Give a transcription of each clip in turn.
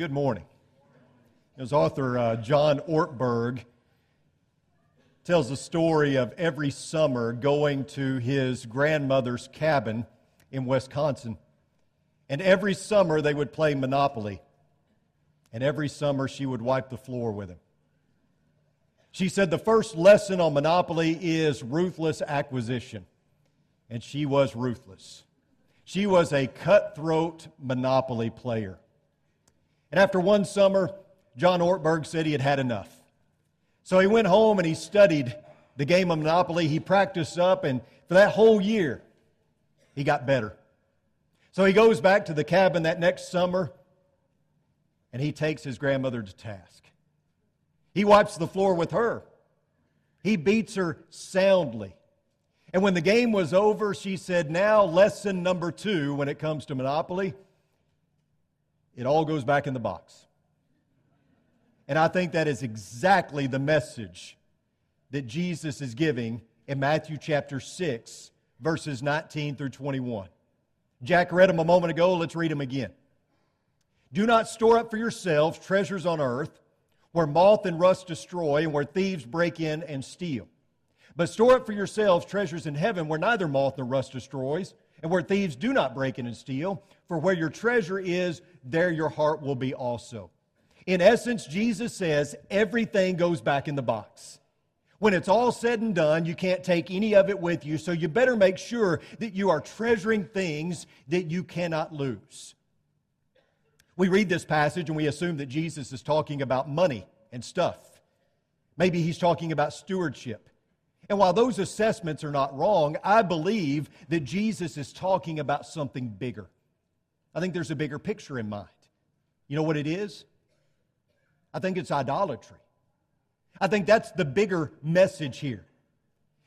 Good morning. As author uh, John Ortberg tells the story of every summer going to his grandmother's cabin in Wisconsin. And every summer they would play Monopoly. And every summer she would wipe the floor with him. She said the first lesson on Monopoly is ruthless acquisition. And she was ruthless. She was a cutthroat Monopoly player. And after one summer, John Ortberg said he had had enough. So he went home and he studied the game of Monopoly. He practiced up, and for that whole year, he got better. So he goes back to the cabin that next summer and he takes his grandmother to task. He wipes the floor with her. He beats her soundly. And when the game was over, she said, Now, lesson number two when it comes to Monopoly it all goes back in the box. And I think that is exactly the message that Jesus is giving in Matthew chapter 6, verses 19 through 21. Jack read them a moment ago. Let's read them again. Do not store up for yourselves treasures on earth where moth and rust destroy and where thieves break in and steal. But store up for yourselves treasures in heaven where neither moth nor rust destroys and where thieves do not break in and steal. For where your treasure is, there your heart will be also. In essence, Jesus says everything goes back in the box. When it's all said and done, you can't take any of it with you, so you better make sure that you are treasuring things that you cannot lose. We read this passage and we assume that Jesus is talking about money and stuff. Maybe he's talking about stewardship. And while those assessments are not wrong, I believe that Jesus is talking about something bigger. I think there's a bigger picture in mind. You know what it is? I think it's idolatry. I think that's the bigger message here.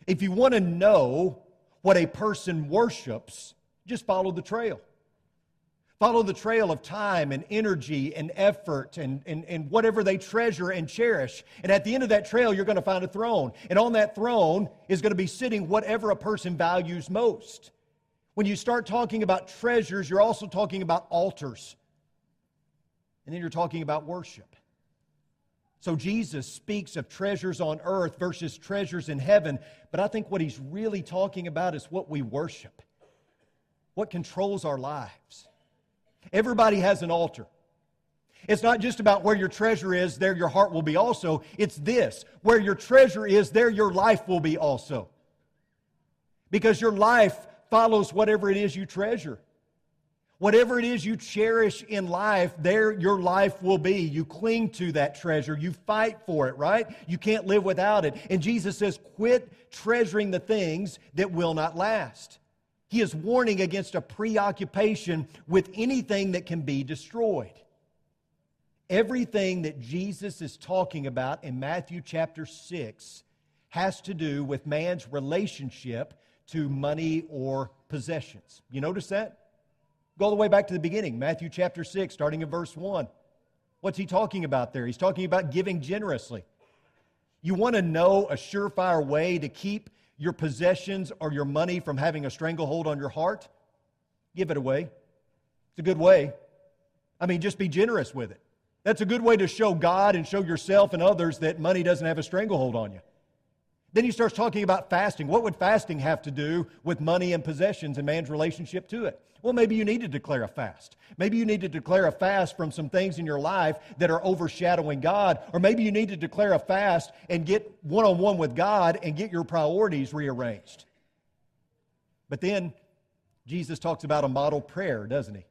If you want to know what a person worships, just follow the trail. Follow the trail of time and energy and effort and, and, and whatever they treasure and cherish. And at the end of that trail, you're going to find a throne. And on that throne is going to be sitting whatever a person values most. When you start talking about treasures, you're also talking about altars. And then you're talking about worship. So Jesus speaks of treasures on earth versus treasures in heaven. But I think what he's really talking about is what we worship, what controls our lives. Everybody has an altar. It's not just about where your treasure is, there your heart will be also. It's this where your treasure is, there your life will be also. Because your life follows whatever it is you treasure. Whatever it is you cherish in life, there your life will be. You cling to that treasure. You fight for it, right? You can't live without it. And Jesus says, quit treasuring the things that will not last. He is warning against a preoccupation with anything that can be destroyed. Everything that Jesus is talking about in Matthew chapter 6 has to do with man's relationship to money or possessions. You notice that? Go all the way back to the beginning, Matthew chapter 6, starting in verse 1. What's he talking about there? He's talking about giving generously. You want to know a surefire way to keep your possessions or your money from having a stranglehold on your heart, give it away. It's a good way. I mean, just be generous with it. That's a good way to show God and show yourself and others that money doesn't have a stranglehold on you. Then he starts talking about fasting. What would fasting have to do with money and possessions and man's relationship to it? Well, maybe you need to declare a fast. Maybe you need to declare a fast from some things in your life that are overshadowing God. Or maybe you need to declare a fast and get one on one with God and get your priorities rearranged. But then Jesus talks about a model prayer, doesn't he?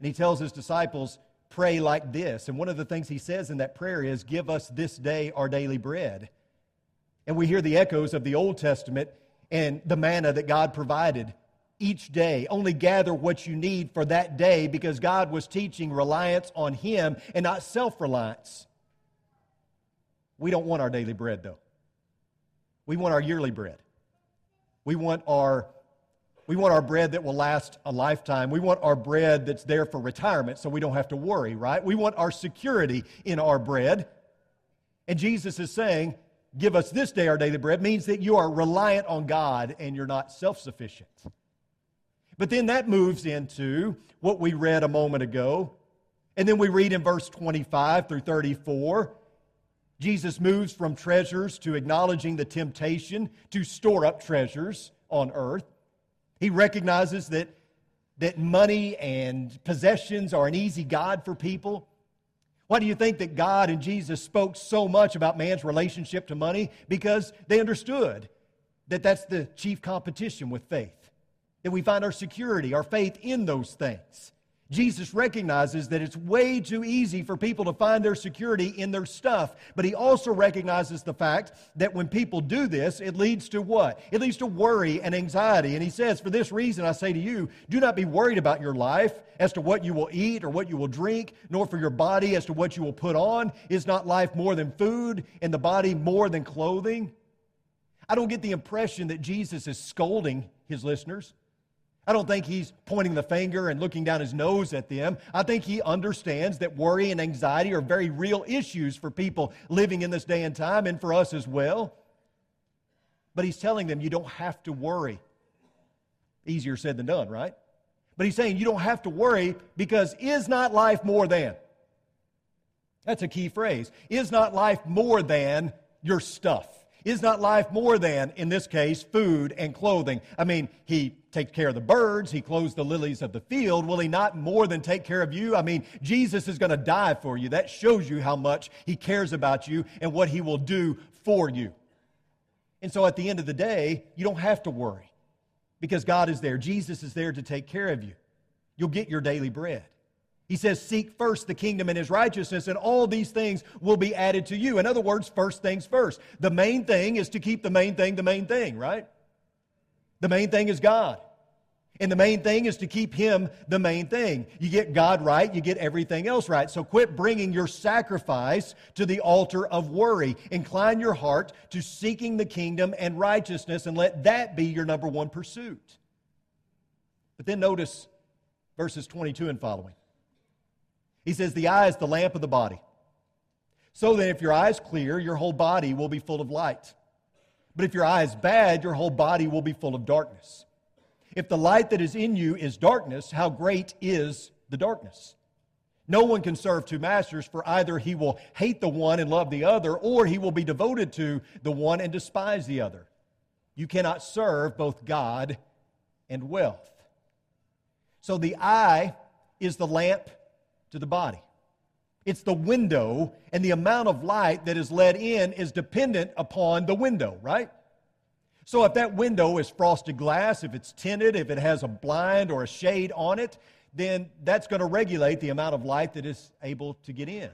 And he tells his disciples, pray like this. And one of the things he says in that prayer is, Give us this day our daily bread. And we hear the echoes of the Old Testament and the manna that God provided each day. Only gather what you need for that day because God was teaching reliance on Him and not self reliance. We don't want our daily bread, though. We want our yearly bread. We want our we want our bread that will last a lifetime. We want our bread that's there for retirement so we don't have to worry, right? We want our security in our bread. And Jesus is saying, give us this day our daily bread means that you are reliant on God and you're not self sufficient. But then that moves into what we read a moment ago And then we read in verse 25 through 34 Jesus moves from treasures to acknowledging the temptation to store up treasures on earth. He recognizes that, that money and possessions are an easy God for people. Why do you think that God and Jesus spoke so much about man's relationship to money? Because they understood that that's the chief competition with faith, that we find our security, our faith in those things. Jesus recognizes that it's way too easy for people to find their security in their stuff. But he also recognizes the fact that when people do this, it leads to what? It leads to worry and anxiety. And he says, For this reason, I say to you, do not be worried about your life as to what you will eat or what you will drink, nor for your body as to what you will put on. Is not life more than food, and the body more than clothing? I don't get the impression that Jesus is scolding his listeners. I don't think he's pointing the finger and looking down his nose at them. I think he understands that worry and anxiety are very real issues for people living in this day and time and for us as well. But he's telling them you don't have to worry. Easier said than done, right? But he's saying you don't have to worry because is not life more than? That's a key phrase. Is not life more than your stuff? Is not life more than, in this case, food and clothing? I mean, he takes care of the birds, he clothes the lilies of the field. Will he not more than take care of you? I mean, Jesus is going to die for you. That shows you how much he cares about you and what he will do for you. And so at the end of the day, you don't have to worry because God is there. Jesus is there to take care of you. You'll get your daily bread. He says, Seek first the kingdom and his righteousness, and all these things will be added to you. In other words, first things first. The main thing is to keep the main thing the main thing, right? The main thing is God. And the main thing is to keep Him the main thing. You get God right, you get everything else right. So quit bringing your sacrifice to the altar of worry. Incline your heart to seeking the kingdom and righteousness, and let that be your number one pursuit. But then notice verses 22 and following. He says, The eye is the lamp of the body. So that if your eye is clear, your whole body will be full of light. But if your eye is bad, your whole body will be full of darkness. If the light that is in you is darkness, how great is the darkness? No one can serve two masters, for either he will hate the one and love the other, or he will be devoted to the one and despise the other. You cannot serve both God and wealth. So the eye is the lamp to the body. It's the window, and the amount of light that is let in is dependent upon the window, right? So if that window is frosted glass, if it's tinted, if it has a blind or a shade on it, then that's going to regulate the amount of light that is able to get in.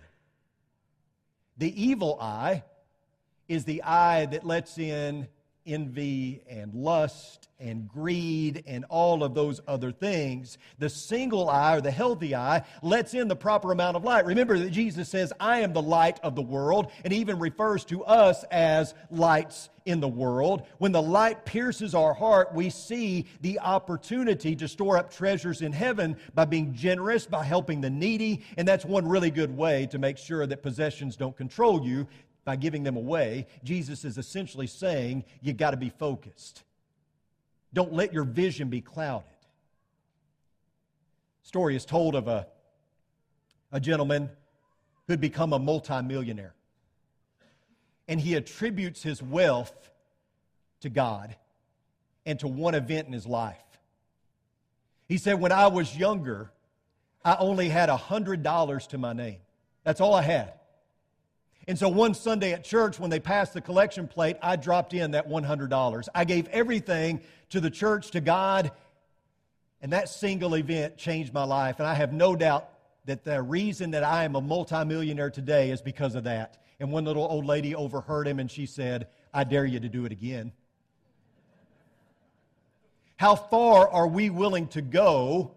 The evil eye is the eye that lets in envy and lust and greed and all of those other things. The single eye or the healthy eye lets in the proper amount of light. Remember that Jesus says, I am the light of the world, and even refers to us as lights in the world. When the light pierces our heart, we see the opportunity to store up treasures in heaven by being generous, by helping the needy, and that's one really good way to make sure that possessions don't control you by giving them away, Jesus is essentially saying you got to be focused. Don't let your vision be clouded. Story is told of a, a gentleman who'd become a multimillionaire. And he attributes his wealth to God and to one event in his life. He said, When I was younger, I only had $100 to my name. That's all I had. And so one Sunday at church, when they passed the collection plate, I dropped in that $100. I gave everything to the church, to God, and that single event changed my life. And I have no doubt that the reason that I am a multimillionaire today is because of that. And one little old lady overheard him and she said, I dare you to do it again. How far are we willing to go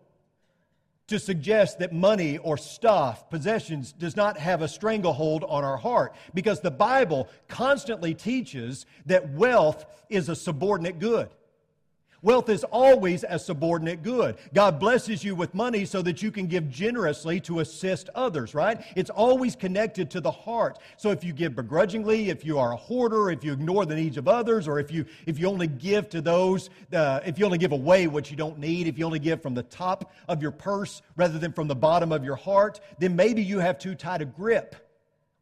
to suggest that money or stuff, possessions, does not have a stranglehold on our heart. Because the Bible constantly teaches that wealth is a subordinate good. Wealth is always a subordinate good. God blesses you with money so that you can give generously to assist others, right? It's always connected to the heart. So if you give begrudgingly, if you are a hoarder, if you ignore the needs of others, or if you, if you only give to those, uh, if you only give away what you don't need, if you only give from the top of your purse rather than from the bottom of your heart, then maybe you have too tight a grip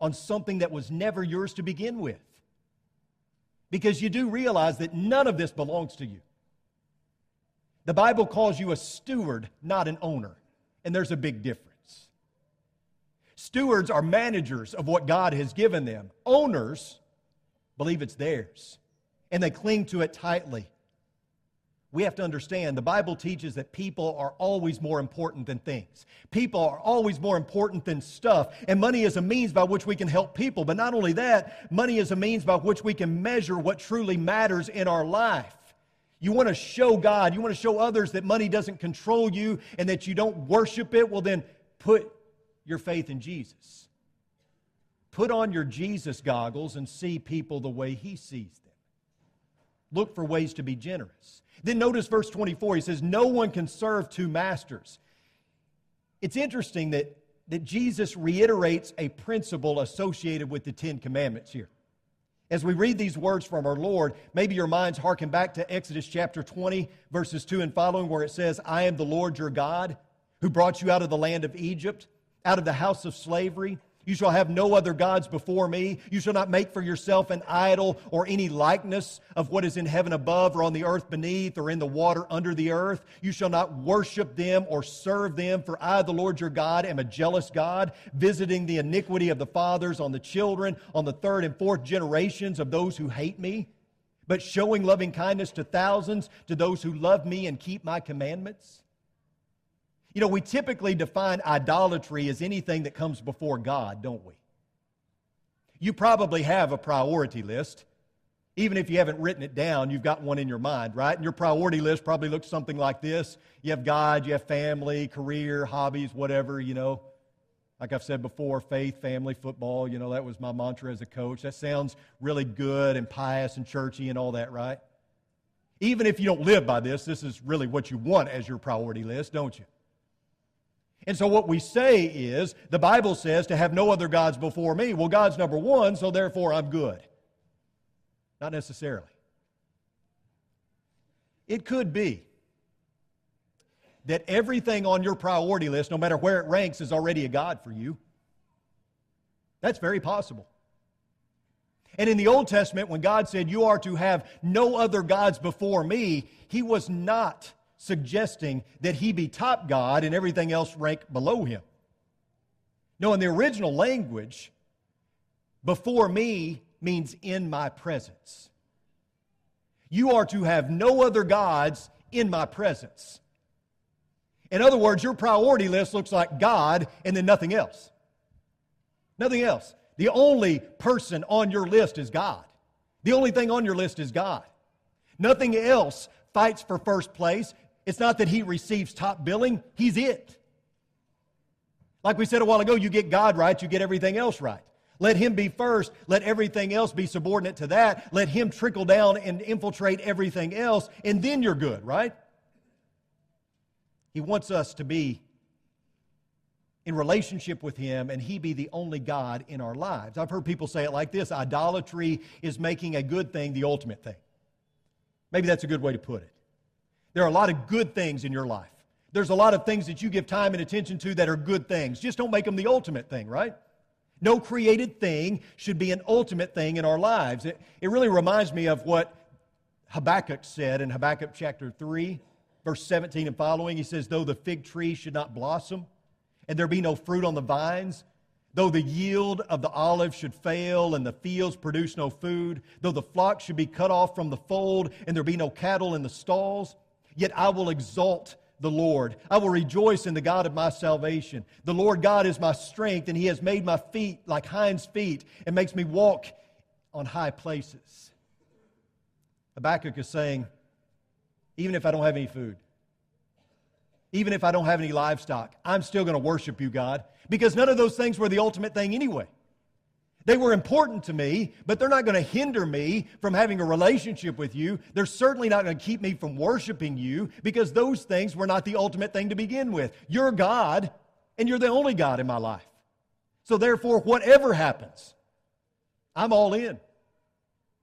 on something that was never yours to begin with. Because you do realize that none of this belongs to you. The Bible calls you a steward, not an owner. And there's a big difference. Stewards are managers of what God has given them. Owners believe it's theirs, and they cling to it tightly. We have to understand the Bible teaches that people are always more important than things. People are always more important than stuff. And money is a means by which we can help people. But not only that, money is a means by which we can measure what truly matters in our life. You want to show God, you want to show others that money doesn't control you and that you don't worship it, well, then put your faith in Jesus. Put on your Jesus goggles and see people the way He sees them. Look for ways to be generous. Then notice verse 24. He says, No one can serve two masters. It's interesting that, that Jesus reiterates a principle associated with the Ten Commandments here. As we read these words from our Lord, maybe your minds harken back to Exodus chapter 20, verses 2 and following, where it says, I am the Lord your God, who brought you out of the land of Egypt, out of the house of slavery. You shall have no other gods before me. You shall not make for yourself an idol or any likeness of what is in heaven above or on the earth beneath or in the water under the earth. You shall not worship them or serve them, for I, the Lord your God, am a jealous God, visiting the iniquity of the fathers on the children, on the third and fourth generations of those who hate me, but showing loving kindness to thousands, to those who love me and keep my commandments. You know, we typically define idolatry as anything that comes before God, don't we? You probably have a priority list. Even if you haven't written it down, you've got one in your mind, right? And your priority list probably looks something like this you have God, you have family, career, hobbies, whatever, you know. Like I've said before, faith, family, football, you know, that was my mantra as a coach. That sounds really good and pious and churchy and all that, right? Even if you don't live by this, this is really what you want as your priority list, don't you? And so what we say is, the Bible says to have no other gods before me. Well, God's number one, so therefore I'm good. Not necessarily. It could be that everything on your priority list, no matter where it ranks, is already a God for you. That's very possible. And in the Old Testament, when God said, You are to have no other gods before me, He was not suggesting that he be top God and everything else rank below him. No, in the original language, before me means in my presence. You are to have no other gods in my presence. In other words, your priority list looks like God and then nothing else. Nothing else. The only person on your list is God. The only thing on your list is God. Nothing else fights for first place. It's not that he receives top billing, he's it. Like we said a while ago, you get God right, you get everything else right. Let him be first. Let everything else be subordinate to that. Let him trickle down and infiltrate everything else, and then you're good, right? He wants us to be in relationship with him and he be the only God in our lives. I've heard people say it like this idolatry is making a good thing the ultimate thing. Maybe that's a good way to put it. There are a lot of good things in your life. There's a lot of things that you give time and attention to that are good things. Just don't make them the ultimate thing, right? No created thing should be an ultimate thing in our lives. It, it really reminds me of what Habakkuk said in Habakkuk chapter 3, verse 17 and following. He says, Though the fig tree should not blossom, and there be no fruit on the vines, though the yield of the olive should fail, and the fields produce no food, though the flock should be cut off from the fold, and there be no cattle in the stalls, Yet I will exalt the Lord. I will rejoice in the God of my salvation. The Lord God is my strength, and He has made my feet like hinds' feet and makes me walk on high places. Habakkuk is saying, even if I don't have any food, even if I don't have any livestock, I'm still going to worship you, God, because none of those things were the ultimate thing anyway. They were important to me, but they're not going to hinder me from having a relationship with you. They're certainly not going to keep me from worshiping you because those things were not the ultimate thing to begin with. You're God, and you're the only God in my life. So therefore, whatever happens, I'm all in.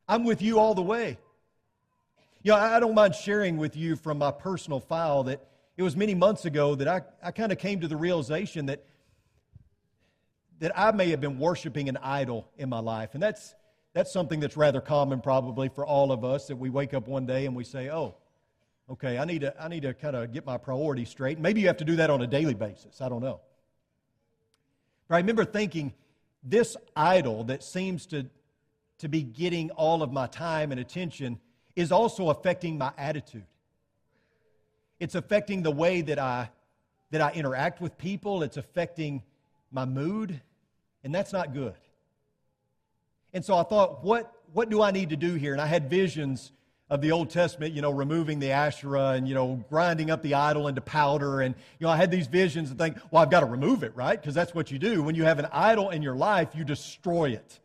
I'm with you all the way. You know, I don't mind sharing with you from my personal file that it was many months ago that I, I kind of came to the realization that that I may have been worshiping an idol in my life. And that's, that's something that's rather common probably for all of us that we wake up one day and we say, oh, okay, I need to, I need to kind of get my priorities straight. Maybe you have to do that on a daily basis. I don't know. But I remember thinking, this idol that seems to, to be getting all of my time and attention is also affecting my attitude. It's affecting the way that I, that I interact with people. It's affecting my mood and that's not good. And so I thought, what, what do I need to do here? And I had visions of the Old Testament, you know, removing the Asherah and, you know, grinding up the idol into powder. And, you know, I had these visions and think, well, I've got to remove it, right? Because that's what you do. When you have an idol in your life, you destroy it.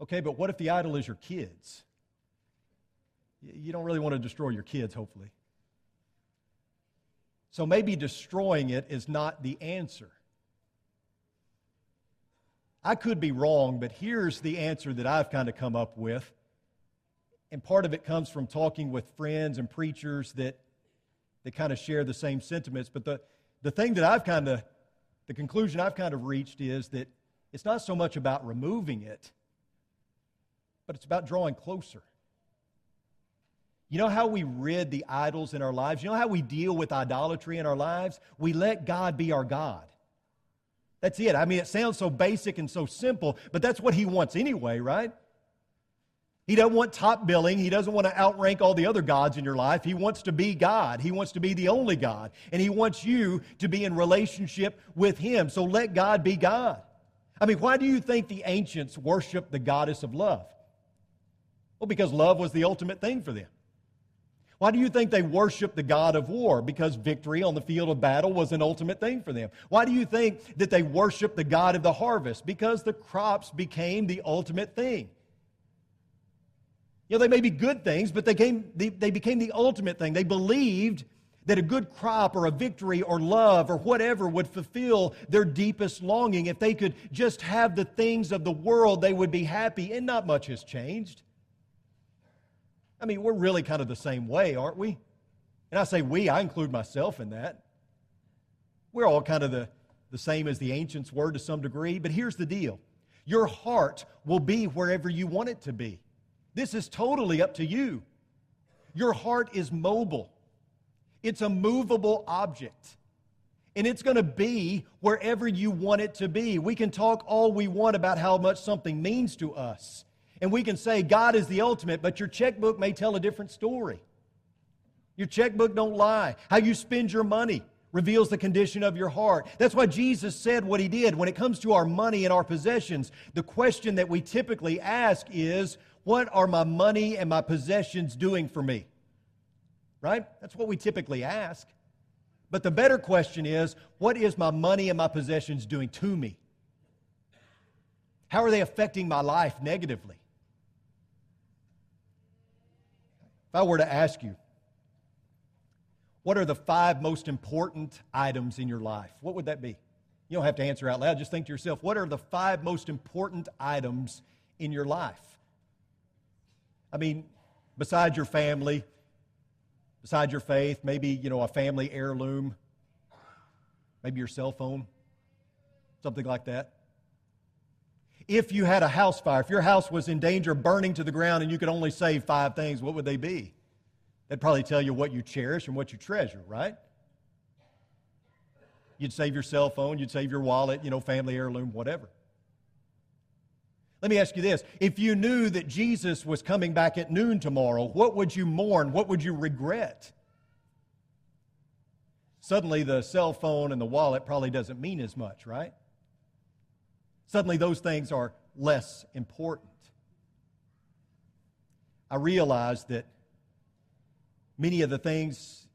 Okay, but what if the idol is your kids? You don't really want to destroy your kids, hopefully. So maybe destroying it is not the answer. I could be wrong, but here's the answer that I've kind of come up with. And part of it comes from talking with friends and preachers that, that kind of share the same sentiments. But the, the thing that I've kind of, the conclusion I've kind of reached is that it's not so much about removing it, but it's about drawing closer. You know how we rid the idols in our lives? You know how we deal with idolatry in our lives? We let God be our God. That's it. I mean, it sounds so basic and so simple, but that's what he wants anyway, right? He doesn't want top billing. He doesn't want to outrank all the other gods in your life. He wants to be God. He wants to be the only God. And He wants you to be in relationship with Him. So let God be God. I mean, why do you think the ancients worshiped the goddess of love? Well, because love was the ultimate thing for them. Why do you think they worshiped the God of war? Because victory on the field of battle was an ultimate thing for them. Why do you think that they worshiped the God of the harvest? Because the crops became the ultimate thing. You know, they may be good things, but they, came, they, they became the ultimate thing. They believed that a good crop or a victory or love or whatever would fulfill their deepest longing. If they could just have the things of the world, they would be happy, and not much has changed. I mean, we're really kind of the same way, aren't we? And I say we, I include myself in that. We're all kind of the, the same as the ancients were to some degree, but here's the deal your heart will be wherever you want it to be. This is totally up to you. Your heart is mobile, it's a movable object. And it's going to be wherever you want it to be. We can talk all we want about how much something means to us and we can say God is the ultimate, but your checkbook may tell a different story. Your checkbook don't lie. How you spend your money reveals the condition of your heart. That's why Jesus said what he did. When it comes to our money and our possessions, the question that we typically ask is, what are my money and my possessions doing for me? Right? That's what we typically ask. But the better question is, what is my money and my possessions doing to me? How are they affecting my life negatively? If I were to ask you, what are the five most important items in your life? What would that be? You don't have to answer out loud. Just think to yourself, what are the five most important items in your life? I mean, besides your family, besides your faith, maybe, you know, a family heirloom, maybe your cell phone, something like that if you had a house fire, if your house was in danger of burning to the ground and you could only save five things, what would they be? They'd probably tell you what you cherish and what you treasure, right? You'd save your cell phone, you'd save your wallet, you know, family heirloom, whatever. Let me ask you this. If you knew that Jesus was coming back at noon tomorrow, what would you mourn? What would you regret? Suddenly, the cell phone and the wallet probably doesn't mean as much, right? Suddenly, those things are less important. I realize that many of the things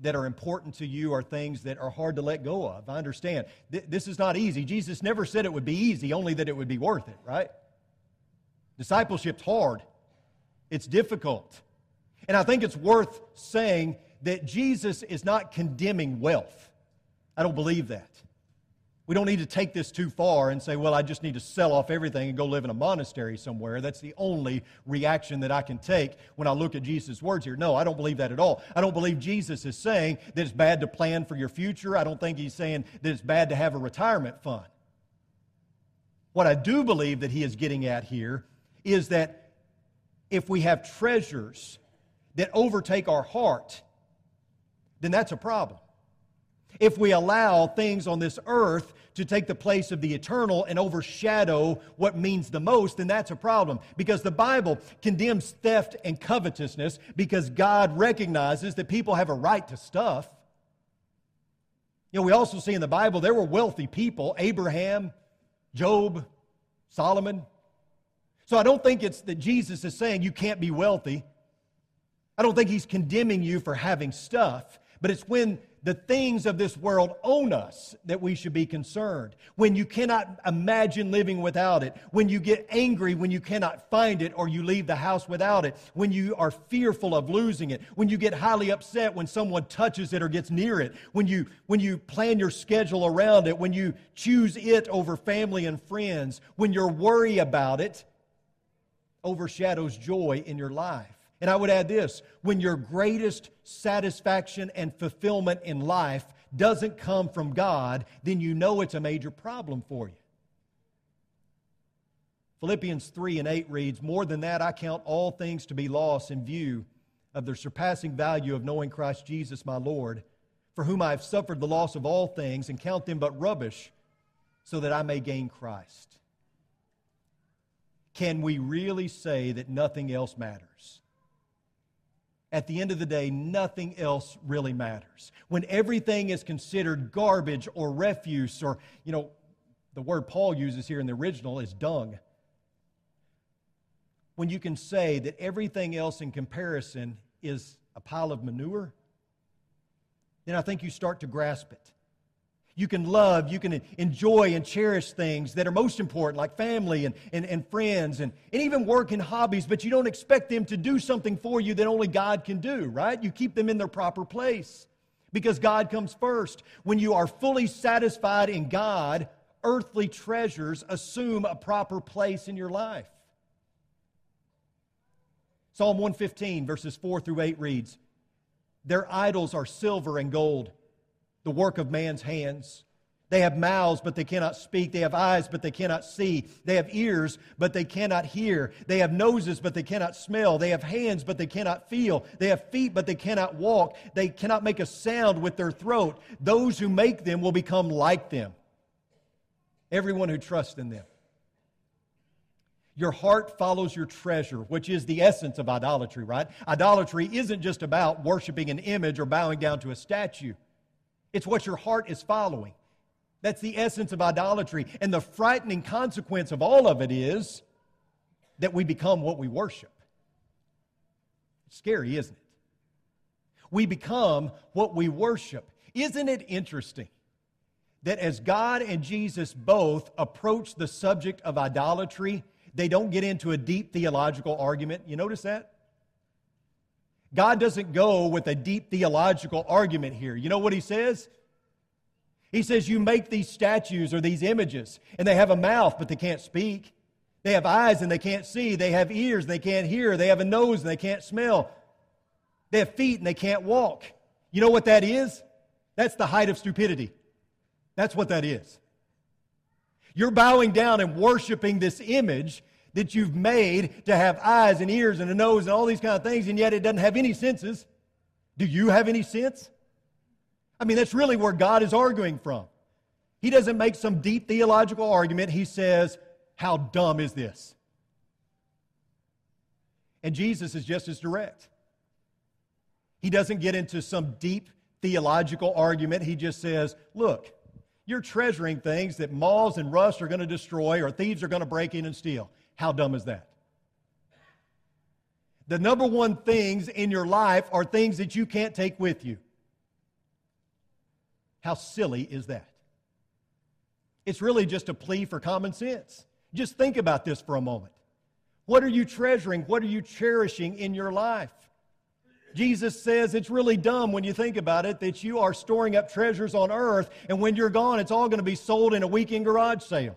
that are important to you are things that are hard to let go of. I understand. Th- this is not easy. Jesus never said it would be easy, only that it would be worth it, right? Discipleship's hard, it's difficult. And I think it's worth saying that Jesus is not condemning wealth. I don't believe that. We don't need to take this too far and say, well, I just need to sell off everything and go live in a monastery somewhere. That's the only reaction that I can take when I look at Jesus' words here. No, I don't believe that at all. I don't believe Jesus is saying that it's bad to plan for your future. I don't think he's saying that it's bad to have a retirement fund. What I do believe that he is getting at here is that if we have treasures that overtake our heart, then that's a problem. If we allow things on this earth to take the place of the eternal and overshadow what means the most, then that's a problem. Because the Bible condemns theft and covetousness because God recognizes that people have a right to stuff. You know, we also see in the Bible there were wealthy people Abraham, Job, Solomon. So I don't think it's that Jesus is saying you can't be wealthy. I don't think he's condemning you for having stuff, but it's when the things of this world own us that we should be concerned. When you cannot imagine living without it, when you get angry when you cannot find it or you leave the house without it, when you are fearful of losing it, when you get highly upset when someone touches it or gets near it, when you, when you plan your schedule around it, when you choose it over family and friends, when your worry about it overshadows joy in your life. And I would add this when your greatest satisfaction and fulfillment in life doesn't come from God, then you know it's a major problem for you. Philippians 3 and 8 reads, More than that, I count all things to be lost in view of the surpassing value of knowing Christ Jesus my Lord, for whom I have suffered the loss of all things and count them but rubbish, so that I may gain Christ. Can we really say that nothing else matters? At the end of the day, nothing else really matters. When everything is considered garbage or refuse, or, you know, the word Paul uses here in the original is dung. When you can say that everything else in comparison is a pile of manure, then I think you start to grasp it. You can love, you can enjoy and cherish things that are most important, like family and, and, and friends and, and even work and hobbies, but you don't expect them to do something for you that only God can do, right? You keep them in their proper place because God comes first. When you are fully satisfied in God, earthly treasures assume a proper place in your life. Psalm 115, verses 4 through 8 reads Their idols are silver and gold the work of man's hands. They have mouths, but they cannot speak. They have eyes, but they cannot see. They have ears, but they cannot hear. They have noses, but they cannot smell. They have hands, but they cannot feel. They have feet, but they cannot walk. They cannot make a sound with their throat. Those who make them will become like them. Everyone who trusts in them. Your heart follows your treasure, which is the essence of idolatry, right? Idolatry isn't just about worshiping an image or bowing down to a statue. It's what your heart is following. That's the essence of idolatry. And the frightening consequence of all of it is that we become what we worship. Scary, isn't it? We become what we worship. Isn't it interesting that as God and Jesus both approach the subject of idolatry, they don't get into a deep theological argument? You notice that? God doesn't go with a deep theological argument here. You know what he says? He says, You make these statues or these images, and they have a mouth, but they can't speak. They have eyes and they can't see. They have ears and they can't hear. They have a nose and they can't smell. They have feet and they can't walk. You know what that is? That's the height of stupidity. That's what that is. You're bowing down and worshiping this image that you've made to have eyes and ears and a nose and all these kind of things, and yet it doesn't have any senses. Do you have any sense? I mean, that's really where God is arguing from. He doesn't make some deep theological argument. He says, How dumb is this? And Jesus is just as direct. He doesn't get into some deep theological argument. He just says, Look, you're treasuring things that moths and rust are going to destroy or thieves are going to break in and steal. How dumb is that? The number one things in your life are things that you can't take with you. How silly is that? It's really just a plea for common sense. Just think about this for a moment. What are you treasuring? What are you cherishing in your life? Jesus says it's really dumb when you think about it that you are storing up treasures on earth, and when you're gone, it's all going to be sold in a weekend garage sale.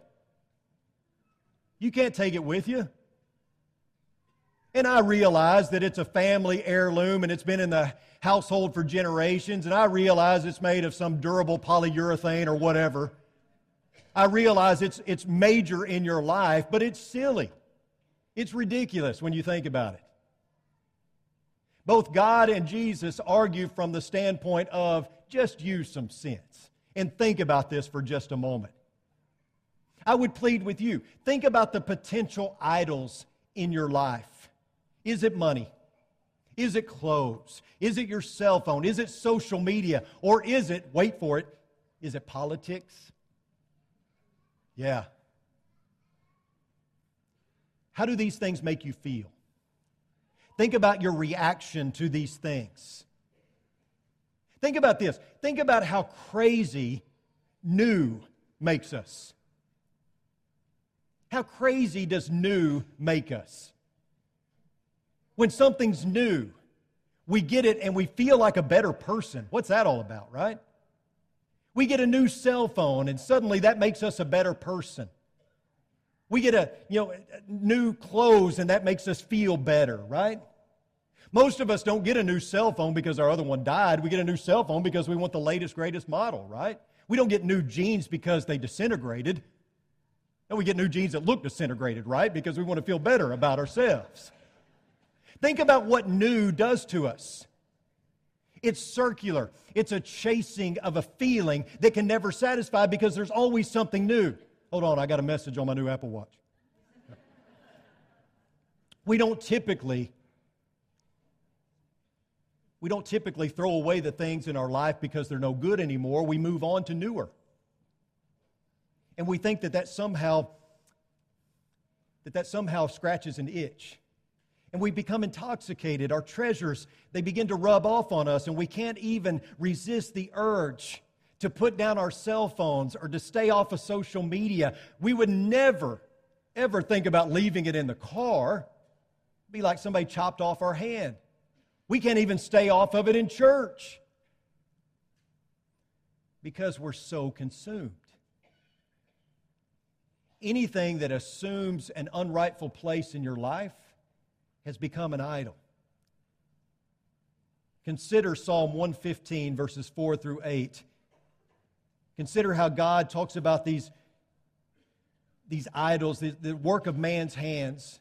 You can't take it with you. And I realize that it's a family heirloom and it's been in the household for generations, and I realize it's made of some durable polyurethane or whatever. I realize it's, it's major in your life, but it's silly. It's ridiculous when you think about it. Both God and Jesus argue from the standpoint of just use some sense and think about this for just a moment. I would plead with you think about the potential idols in your life. Is it money? Is it clothes? Is it your cell phone? Is it social media? Or is it, wait for it, is it politics? Yeah. How do these things make you feel? Think about your reaction to these things. Think about this. Think about how crazy new makes us. How crazy does new make us? When something's new, we get it and we feel like a better person. What's that all about, right? We get a new cell phone and suddenly that makes us a better person. We get a, you know, new clothes and that makes us feel better, right? Most of us don't get a new cell phone because our other one died. We get a new cell phone because we want the latest, greatest model, right? We don't get new jeans because they disintegrated. And we get new jeans that look disintegrated, right? Because we want to feel better about ourselves. Think about what new does to us. It's circular. It's a chasing of a feeling that can never satisfy because there's always something new. Hold on, I got a message on my new Apple Watch. We don't typically we don't typically throw away the things in our life because they're no good anymore. We move on to newer. And we think that that somehow that that somehow scratches an itch. And we become intoxicated. Our treasures, they begin to rub off on us, and we can't even resist the urge to put down our cell phones or to stay off of social media. We would never, ever think about leaving it in the car. It'd be like somebody chopped off our hand. We can't even stay off of it in church because we're so consumed. Anything that assumes an unrightful place in your life has become an idol. Consider Psalm 115, verses 4 through 8. Consider how God talks about these, these idols, the, the work of man's hands.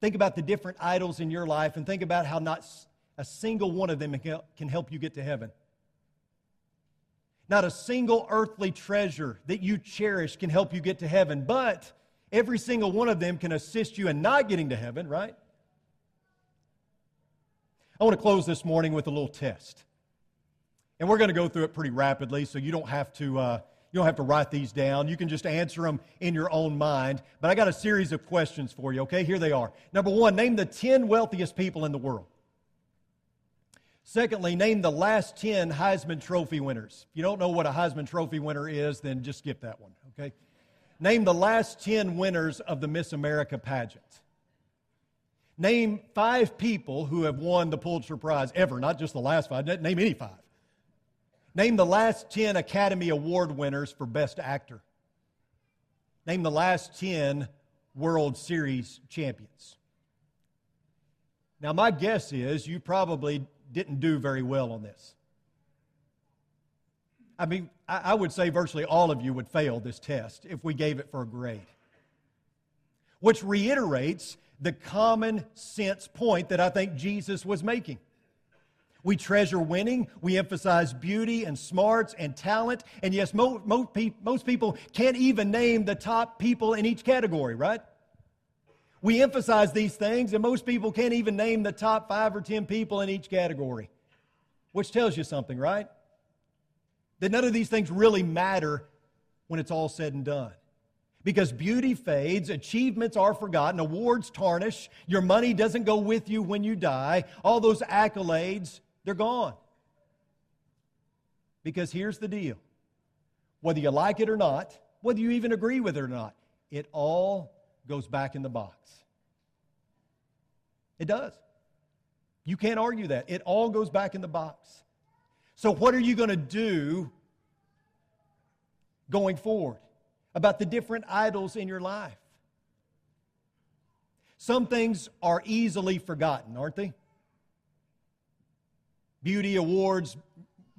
Think about the different idols in your life and think about how not a single one of them can help you get to heaven. Not a single earthly treasure that you cherish can help you get to heaven, but every single one of them can assist you in not getting to heaven, right? I want to close this morning with a little test. And we're going to go through it pretty rapidly, so you don't have to. Uh, you don't have to write these down. You can just answer them in your own mind. But I got a series of questions for you, okay? Here they are. Number one, name the 10 wealthiest people in the world. Secondly, name the last 10 Heisman Trophy winners. If you don't know what a Heisman Trophy winner is, then just skip that one, okay? Name the last 10 winners of the Miss America pageant. Name five people who have won the Pulitzer Prize ever, not just the last five, name any five. Name the last 10 Academy Award winners for Best Actor. Name the last 10 World Series champions. Now, my guess is you probably didn't do very well on this. I mean, I would say virtually all of you would fail this test if we gave it for a grade. Which reiterates the common sense point that I think Jesus was making. We treasure winning. We emphasize beauty and smarts and talent. And yes, most, most, most people can't even name the top people in each category, right? We emphasize these things, and most people can't even name the top five or ten people in each category, which tells you something, right? That none of these things really matter when it's all said and done. Because beauty fades, achievements are forgotten, awards tarnish, your money doesn't go with you when you die, all those accolades they're gone. Because here's the deal whether you like it or not, whether you even agree with it or not, it all goes back in the box. It does. You can't argue that. It all goes back in the box. So, what are you going to do going forward about the different idols in your life? Some things are easily forgotten, aren't they? Beauty, awards,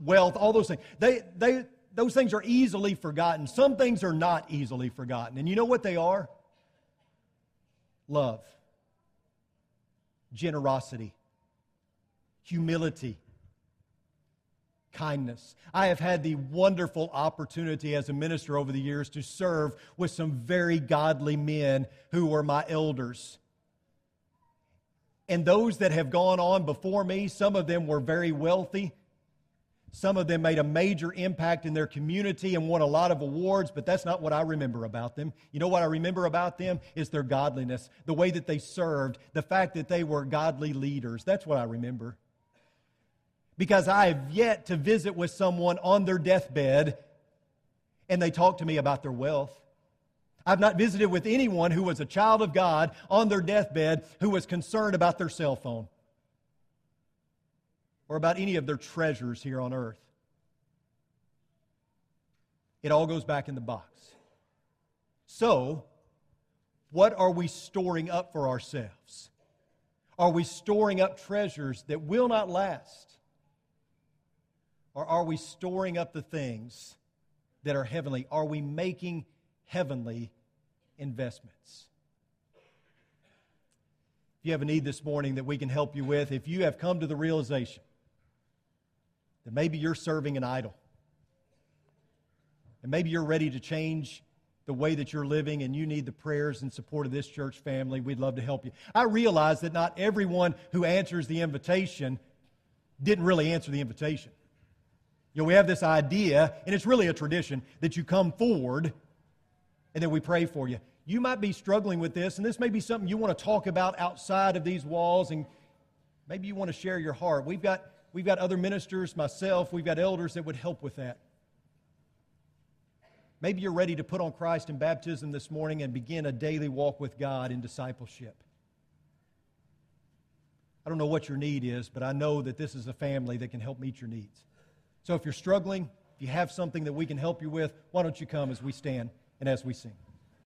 wealth, all those things. They, they, those things are easily forgotten. Some things are not easily forgotten. And you know what they are? Love, generosity, humility, kindness. I have had the wonderful opportunity as a minister over the years to serve with some very godly men who were my elders. And those that have gone on before me, some of them were very wealthy. Some of them made a major impact in their community and won a lot of awards, but that's not what I remember about them. You know what I remember about them is their godliness, the way that they served, the fact that they were godly leaders. That's what I remember because I have yet to visit with someone on their deathbed and they talk to me about their wealth. I've not visited with anyone who was a child of God on their deathbed who was concerned about their cell phone or about any of their treasures here on earth. It all goes back in the box. So, what are we storing up for ourselves? Are we storing up treasures that will not last? Or are we storing up the things that are heavenly? Are we making heavenly investments? If you have a need this morning that we can help you with, if you have come to the realization that maybe you're serving an idol, and maybe you're ready to change the way that you're living and you need the prayers and support of this church family, we'd love to help you. I realize that not everyone who answers the invitation didn't really answer the invitation. You know, we have this idea, and it's really a tradition, that you come forward and then we pray for you. You might be struggling with this, and this may be something you want to talk about outside of these walls, and maybe you want to share your heart. We've got, we've got other ministers, myself, we've got elders that would help with that. Maybe you're ready to put on Christ in baptism this morning and begin a daily walk with God in discipleship. I don't know what your need is, but I know that this is a family that can help meet your needs. So if you're struggling, if you have something that we can help you with, why don't you come as we stand and as we sing?